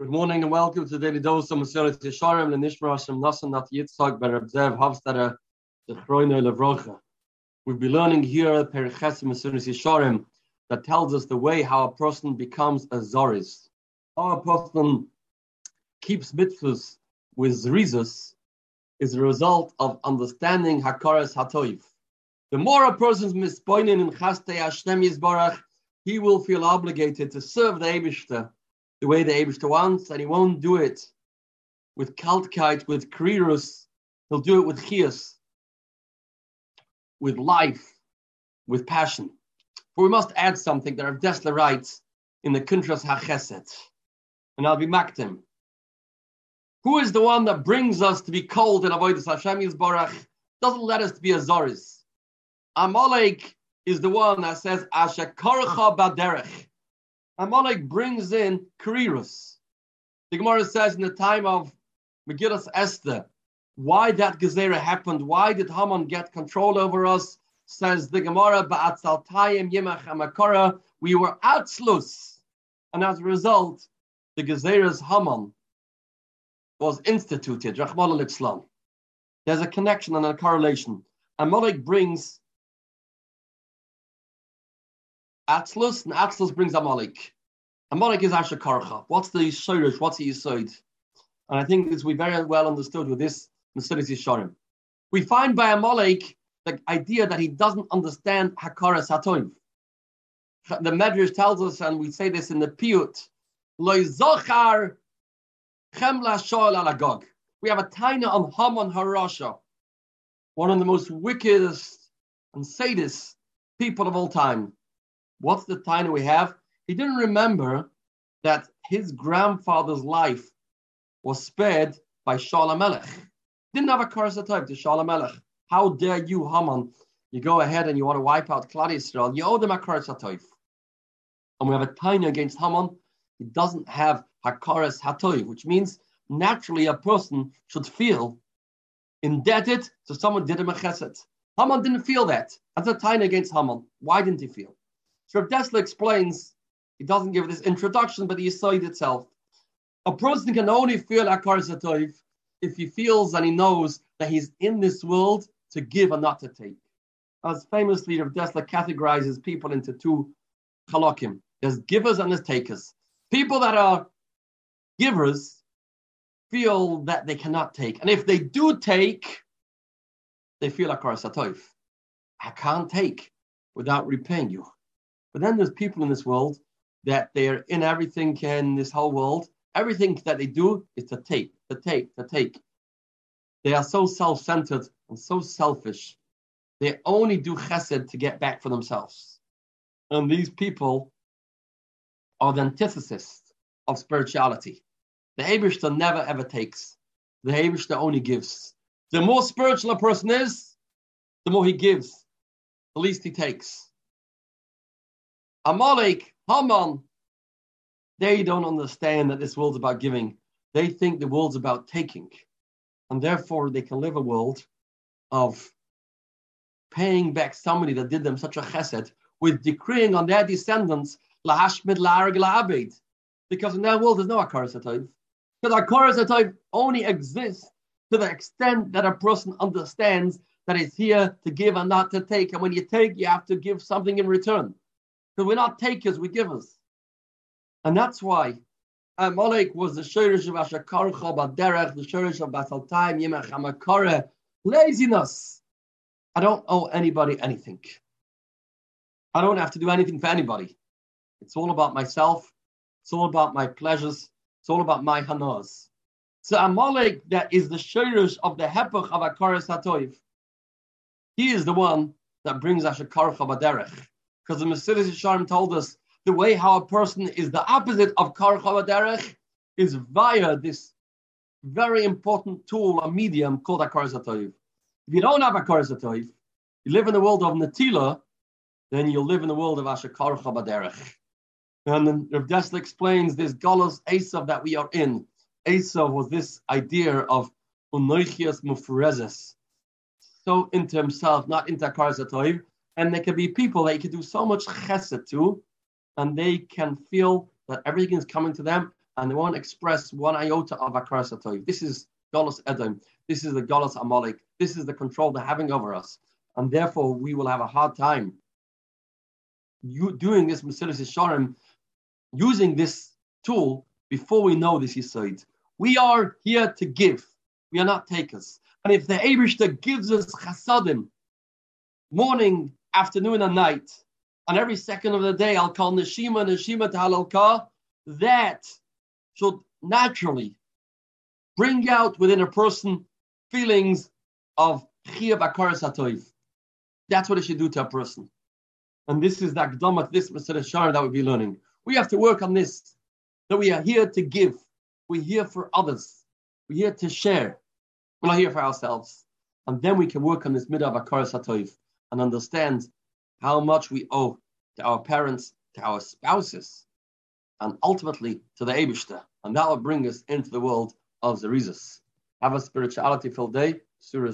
Good morning and welcome to the Daily Dose of Mesilas Yesharim and Nishmar Hashem Nasan Nat Yitzchak Ben Reb Zev Havstara the Chroino Levrocha. We'll be learning here Periches Mesilas Yesharim that tells us the way how a person becomes a Zoris. How a person keeps mitzvahs with Zrizus is a result of understanding Hakaras Hatoiv. The more a person's mispoinen in Chaste Hashem Yisbarach, he will feel obligated to serve the Eibishter the way the Abishta wants, and he won't do it with kaltkite, with karirus. He'll do it with chias, with life, with passion. For we must add something that Rav Dessler writes in the Kuntras HaChesed, and I'll be maktim. Who is the one that brings us to be cold in Avodah Hashem Yisborach, doesn't let us to be a Zoris. Amalek is the one that says, Asha Korcha Baderech. Amalek brings in Karirus. The Gemara says in the time of Megillas Esther, why that Gezerah happened, why did Haman get control over us? Says the Gemara, Ba'atzaltayim Yimach Amakara, we were atzlus. And as a result, the Gezerah's Haman was instituted, Rahman al-Islam. There's a connection and a correlation. Amalek brings Atzlus, and Atzlus brings Amalek. Amalek is Asher Karcha. What's the Shirish? What's the Yisoid? And I think this we very well understood with this Mesilas Yesharim. We find by Amalek the idea that he doesn't understand Hakaras Hatoiv. The Medrash tells us, and we say this in the Piyut, Loi Zochar Chemla Shoel Alagog. We have a taina on Haman Harasha, one of the most wickedest and sadist people of all time. What's the time we have? He didn't remember that his grandfather's life was spared by Shaul. Didn't have a curse time to Shaul. How dare you, Haman? You go ahead and you want to wipe out Klal Yisrael. You owe them hakaras hatoif. And we have a taina against Haman. He doesn't have hakaras hatoif, which means naturally a person should feel indebted to someone did him a chesed. Haman didn't feel that. That's a taina against Haman. Why didn't he feel? So Dessler explains, he doesn't give this introduction, but the side itself. A person can only feel Akar Satoif if he feels and he knows that he's in this world to give and not to take. As famously, Rav Dessler categorizes people into two halakim. There's givers and there's takers. People that are givers feel that they cannot take. And if they do take, they feel Akar Satoif. I can't take without repaying you. But then there's people in this world that they're in everything in this whole world. Everything that they do is to take, to take, to take. They are so self-centered and so selfish. They only do chesed to get back for themselves. And these people are the antithesis of spirituality. The Abishta never ever takes. The Abishta only gives. The more spiritual a person is, the more he gives, the least he takes. Amalek, Haman, they don't understand that this world's about giving. They think the world's about taking. And therefore, they can live a world of paying back somebody that did them such a chesed with decreeing on their descendants, lahashmid la'arg la'abed. Because in that world, there's no Akaras. Because Akaras only exists to the extent that a person understands that it's here to give and not to take. And when you take, you have to give something in return. We're not takers, we're givers. And that's why Amalek was the Shirish of Ashakarcha Baderech, the Shirish of Batal Time, Yimach. Laziness. I don't owe anybody anything. I don't have to do anything for anybody. It's all about myself. It's all about my pleasures. It's all about my hanas. So Amalek, that is the shirish of the hepach of Akaras Hatoiv. He is the one that brings Ashakarcha Baderech. Because the Mesilas Yesharim told us the way how a person is the opposite of Kar Derech is via this very important tool, a medium called Akar Satoiv. If you don't have Akar Satoiv, you live in the world of Natila, then you'll live in the world of Ashakar Derech. And then Rav Dessler explains this Golos Esav that we are in. Esav was this idea of Unoichias Mufrezes. So into himself, not into Akar Satoiv, and there can be people that you can do so much chesed to, and they can feel that everything is coming to them, and they won't express one iota of Akaras This is Golos Edom. This is the Golos Amalek. This is the control they're having over us. And therefore, we will have a hard time you, doing this Mesilas Yesharim, using this tool before we know this Yisoid. We are here to give. We are not takers. And if the Abishta gives us chasadim, morning, afternoon, and night, on every second of the day, I'll call Neshima, Neshima Tahalka, that should naturally bring out within a person feelings of Chiyav Akaras. That's what it should do to a person. And this is the Akdamat, this Mesilas Yesharim that we'll be learning. We have to work on this, that we are here to give. We're here for others. We're here to share. We're not here for ourselves. And then we can work on this midah of Akaras and understand how much we owe to our parents, to our spouses, and ultimately to the Abishta. And that will bring us into the world of Zerizus. Have a spirituality filled day. Surah's